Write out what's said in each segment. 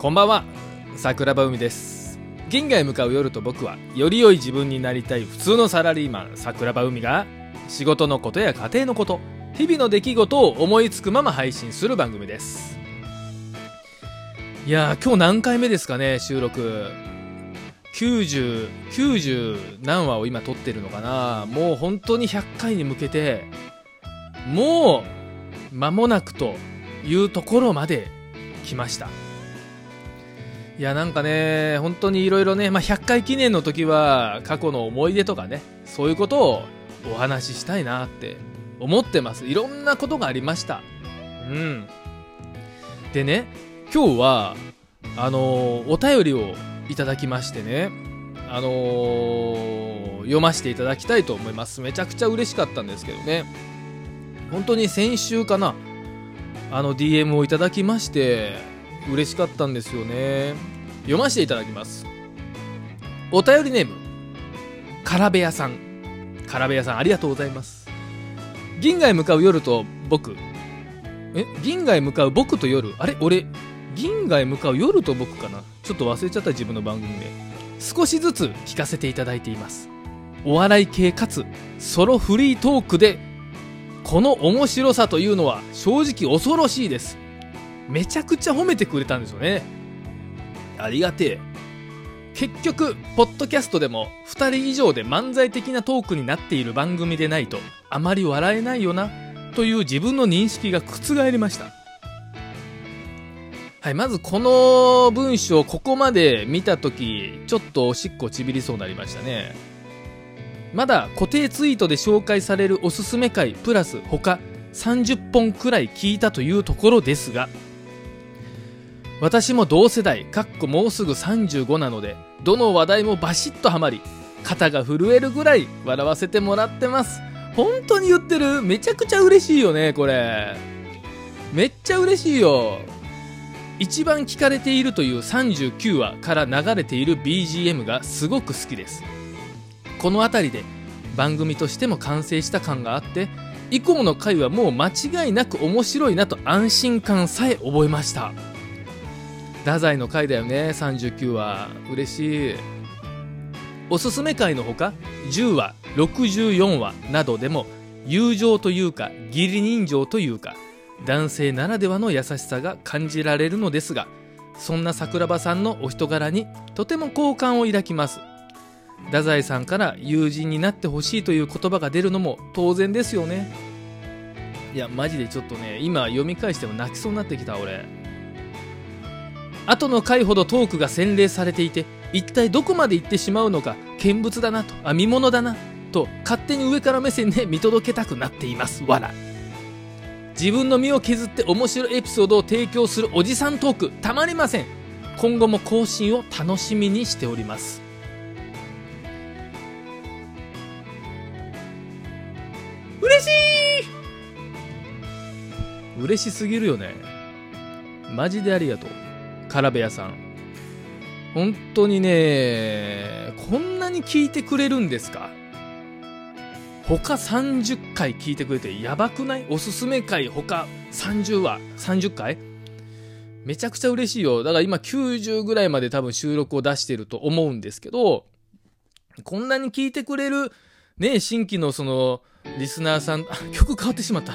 こんばんは。桜庭海です。銀河へ向かう夜と僕はより良い自分になりたい普通のサラリーマン。桜庭海が仕事のことや家庭のこと日々の出来事を思いつくまま配信する番組です。いや今日何回目ですかね収録。90、90何話を今撮ってるのかな。もう本当に100回に向けて、もう間もなくというところまで来ました。いや、なんかね、本当にいろいろね、まあ、100回記念の時は過去の思い出とかね、そういうことをお話ししたいなって思ってます。いろんなことがありました。うん。でね、今日は、あの、お便りをいただきましてね、あのー、読ませていただきたいと思います。めちゃくちゃ嬉しかったんですけどね。本当に先週かな、あの DM をいただきまして、嬉しかったんですよね。読ませていただきます。お便りネーム、からべやさん。からべやさん、ありがとうございます。銀河へ向かう夜と僕。え銀河へ向かう僕と夜？あれ俺、銀河へ向かう夜と僕かな？ちょっと忘れちゃった自分の番組で少しずつ聞かせていただいていますお笑い系かつソロフリートークでこの面白さというのは正直恐ろしいですめちゃくちゃ褒めてくれたんですよね。ありがてえ。結局ポッドキャストでも2人以上で漫才的なトークになっている番組でないとあまり笑えないよなという自分の認識が覆りました。はい、まずこの文章、ここまで見たとき、ちょっとおしっこちびりそうになりましたね。まだ固定ツイートで紹介されるおすすめ回プラス他30本くらい聞いたというところですが、私も同世代、かっこもうすぐ35なので、どの話題もバシッとハマり、肩が震えるぐらい笑わせてもらってます。本当に言ってる？めちゃくちゃ嬉しいよね、これ。めっちゃ嬉しいよ。一番聞かれているという39話から流れている BGM がすごく好きですこの辺りで番組としても完成した感があって以降の回はもう間違いなく面白いなと安心感さえ覚えました太宰の回だよね。39話。嬉しい。おすすめ回のほか10話64話などでも友情というか義理人情というか男性ならではの優しさが感じられるのですがそんな桜庭さんのお人柄にとても好感を抱きます。太宰さんから友人になってほしいという言葉が出るのも当然ですよね。いやマジでちょっとね今読み返しても泣きそうになってきた俺。後の回ほどトークが洗練されていて一体どこまで行ってしまうのか見物だなとあ見物だなと勝手に上から目線で 見届けたくなっています。わら自分の身を削って面白いエピソードを提供するおじさんトークたまりません。今後も更新を楽しみにしております。嬉しい！嬉しすぎるよね。マジでありがとう。カ部屋さん本当にねこんなに聞いてくれるんですか？他30回聞いてくれてやばくない？おすすめ回他30話30回？めちゃくちゃ嬉しいよ。だから今90ぐらいまで多分収録を出してると思うんですけど、こんなに聞いてくれる、ね、新規のその、リスナーさん、あ、曲変わってしまった。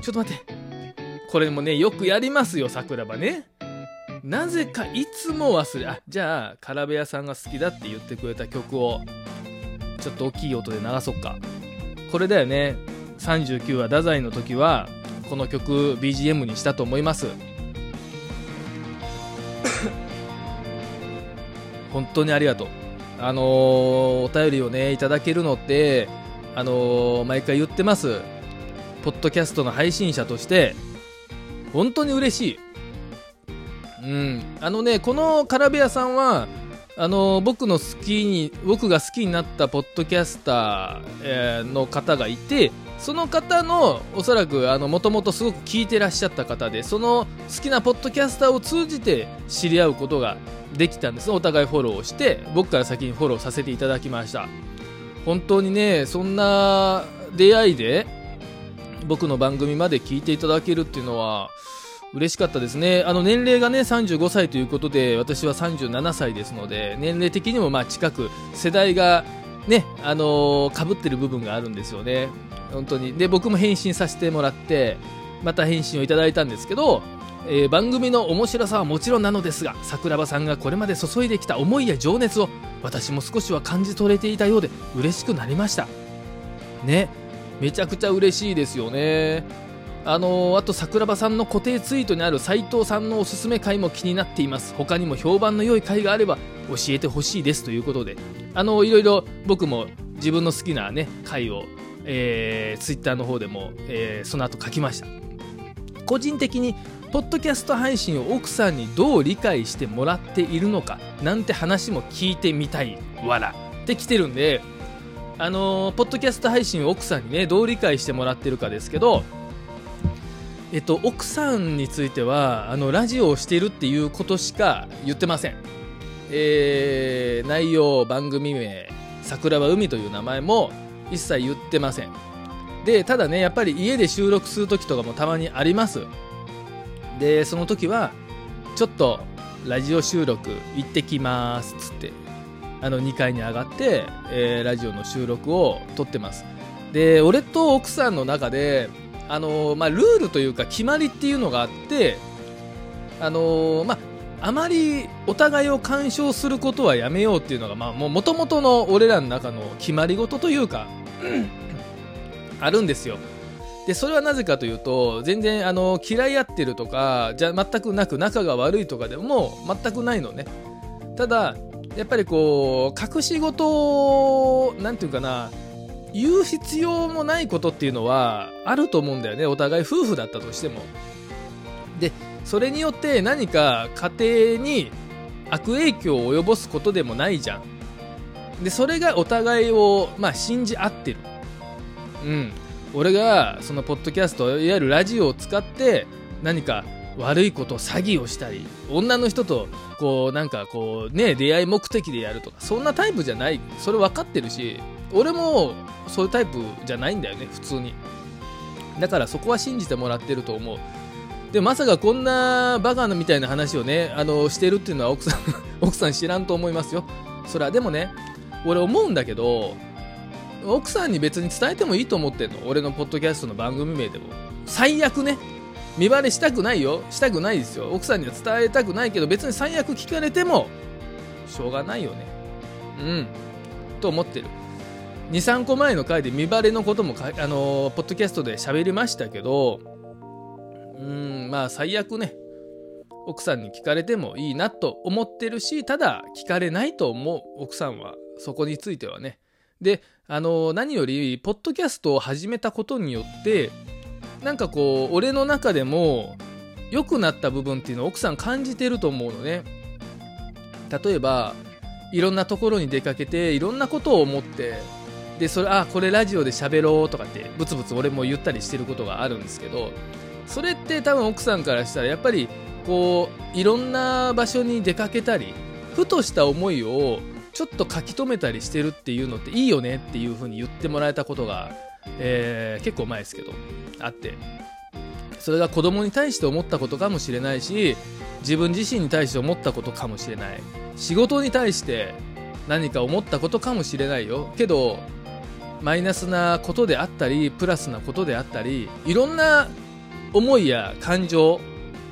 ちょっと待って。これもね、よくやりますよ、桜庭ね。なぜかいつも忘れ、あ、じゃあ、カラベ屋さんが好きだって言ってくれた曲をちょっと大きい音で流そっか。これだよね。39話太宰の時はこの曲 BGM にしたと思います。本当にありがとう。あのー、お便りをねいただけるのってあのー、毎回言ってます。ポッドキャストの配信者として本当に嬉しい。うん。あのねこのカラベアさんはあの僕の好きに僕が好きになったポッドキャスター、えー、の方がいてその方のおそらくもともとすごく聞いてらっしゃった方でその好きなポッドキャスターを通じて知り合うことができたんです。お互いフォローをして僕から先にフォローさせていただきました。本当にねそんな出会いで僕の番組まで聞いていただけるっていうのは嬉しかったですね。あの、年齢がね、35歳ということで、私は37歳ですので、年齢的にもまあ近く、世代がね、あのー、被ってる部分があるんですよね。本当に。で、僕も返信させてもらって、また返信をいただいたんですけど、えー、番組の面白さはもちろんなのですが、桜庭さんがこれまで注いできた思いや情熱を、私も少しは感じ取れていたようで、嬉しくなりました。ね。めちゃくちゃ嬉しいですよね。あのー、あと桜庭さんの固定ツイートにある斉藤さんのおすすめ回も気になっています。他にも評判の良い回があれば教えてほしいですということで。あのー、いろいろ僕も自分の好きなね回を、えー、ツイッターの方でも、えー、その後書きました。個人的にポッドキャスト配信を奥さんにどう理解してもらっているのかなんて話も聞いてみたいわらって来てるんであのー、ポッドキャスト配信を奥さんにねどう理解してもらってるかですけどえっと、奥さんについてはあのラジオをしているっていうことしか言ってません、えー、内容番組名桜は海という名前も一切言ってません。でただねやっぱり家で収録する時とかもたまにあります。でその時はちょっとラジオ収録行ってきますっつってあの2階に上がって、えー、ラジオの収録を撮ってます。で俺と奥さんの中であのー、まあ、ルールというか決まりっていうのがあって、あのー、まあ、あまりお互いを干渉することはやめようっていうのが、まあ、もともとの俺らの中の決まり事というか、あるんですよ。で、それはなぜかというと、全然、あの、嫌い合ってるとか、じゃ全くなく仲が悪いとかでも全くないのね。ただ、やっぱりこう、隠し事なんていうかな、言う必要もないことっていうのはあると思うんだよね。お互い夫婦だったとしても。でそれによって何か家庭に悪影響を及ぼすことでもないじゃん。でそれがお互いを、まあ、信じ合ってる。うん。俺がそのポッドキャストいわゆるラジオを使って何か悪いこと詐欺をしたり女の人とこうなんかこうね出会い目的でやるとかそんなタイプじゃない。それ分かってるし。俺もそういうタイプじゃないんだよね普通に。だからそこは信じてもらってると思う。でまさかこんなバカなみたいな話をねあのしてるっていうのは奥さん 奥さん知らんと思いますよ。それはでもね俺思うんだけど奥さんに別に伝えてもいいと思ってんの。俺のポッドキャストの番組名でも。最悪ね。見バレしたくないよ。したくないですよ。奥さんには伝えたくないけど別に最悪聞かれてもしょうがないよね。うん。と思ってる。23個前の回で見バレのこともあの、ポッドキャストで喋りましたけどうんまあ最悪ね。奥さんに聞かれてもいいなと思ってるしただ聞かれないと思う奥さんはそこについてはね。であの、何よりポッドキャストを始めたことによってなんかこう俺の中でも良くなった部分っていうのを奥さん感じてると思うのね。例えばいろんなところに出かけていろんなことを思ってでそれあこれラジオで喋ろうとかってブツブツ俺も言ったりしてることがあるんですけどそれって多分奥さんからしたらやっぱりこういろんな場所に出かけたりふとした思いをちょっと書き留めたりしてるっていうのっていいよねっていう風に言ってもらえたことが、えー、結構前ですけどあって。それが子供に対して思ったことかもしれないし自分自身に対して思ったことかもしれない。仕事に対して何か思ったことかもしれないよ。けどマイナスなことであったりプラスなことであったりいろんな思いや感情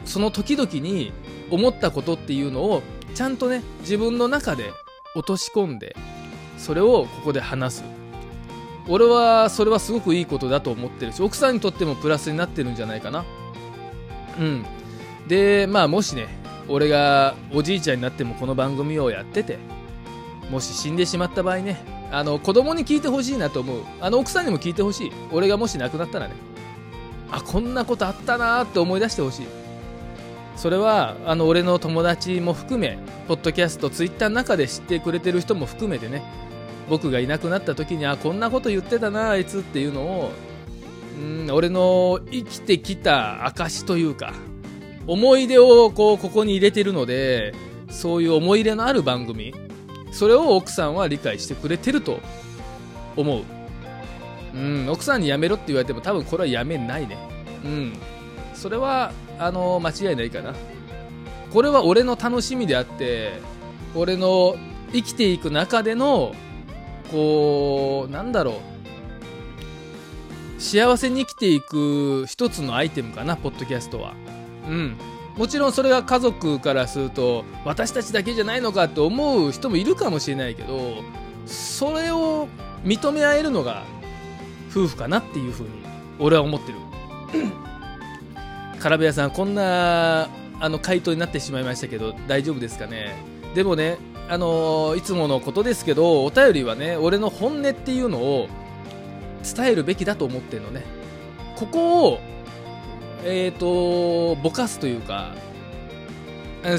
その時々に思ったことっていうのをちゃんとね自分の中で落とし込んでそれをここで話す。俺はそれはすごくいいことだと思ってるし奥さんにとってもプラスになってるんじゃないかな。うん。でまあもしね俺がおじいちゃんになってもこの番組をやっててもし死んでしまった場合ねあの子供に聞いてほしいなと思う。あの奥さんにも聞いてほしい。俺がもし亡くなったらね。あこんなことあったなって思い出してほしい。それはあの俺の友達も含めポッドキャストツイッターの中で知ってくれてる人も含めてね。僕がいなくなった時にあこんなこと言ってたなあいつっていうのをうん俺の生きてきた証というか思い出をこうここに入れてるのでそういう思い入れのある番組それを奥さんは理解してくれてると思う。うん、奥さんに辞めろって言われても多分これは辞めないね。うん。それはあの間違いないかなこれは俺の楽しみであって俺の生きていく中でのこうなんだろう幸せに生きていく一つのアイテムかなポッドキャストはうんもちろんそれが家族からすると私たちだけじゃないのかって思う人もいるかもしれないけどそれを認め合えるのが夫婦かなっていうふうに俺は思ってる。カラベアさんこんなあの回答になってしまいましたけど大丈夫ですかね？でもねあのいつものことですけどお便りはね俺の本音っていうのを伝えるべきだと思ってるのね。ここをえっ、とぼかすというか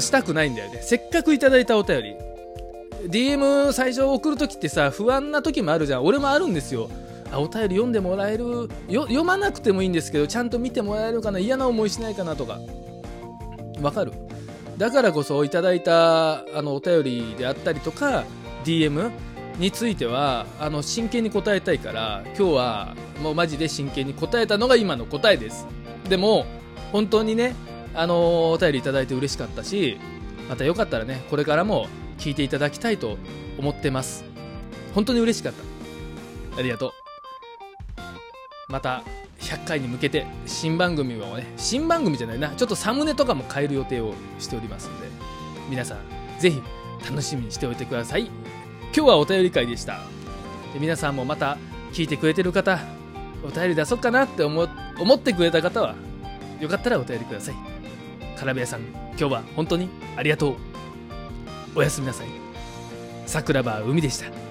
したくないんだよね。せっかくいただいたお便り。DM 最初送るときってさ不安な時もあるじゃん。俺もあるんですよ。あお便り読んでもらえる？よ読まなくてもいいんですけどちゃんと見てもらえるかな？嫌な思いしないかなとか。わかる？だからこそいただいたあのお便りであったりとか DM についてはあの真剣に答えたいから今日はもうマジで真剣に答えたのが今の答えです。でも本当にねあのお便りいただいて嬉しかったしまたよかったらねこれからも聞いていただきたいと思ってます。本当に嬉しかった。ありがとう。また100回に向けて新番組をね新番組じゃないなちょっとサムネとかも変える予定をしておりますので皆さんぜひ楽しみにしておいてください。今日はお便り会でした。で皆さんもまた聞いてくれてる方お便り出そうかなって思思ってくれた方はよかったらお便りください。カラベアさん今日は本当にありがとう。おやすみなさい。桜庭海でした。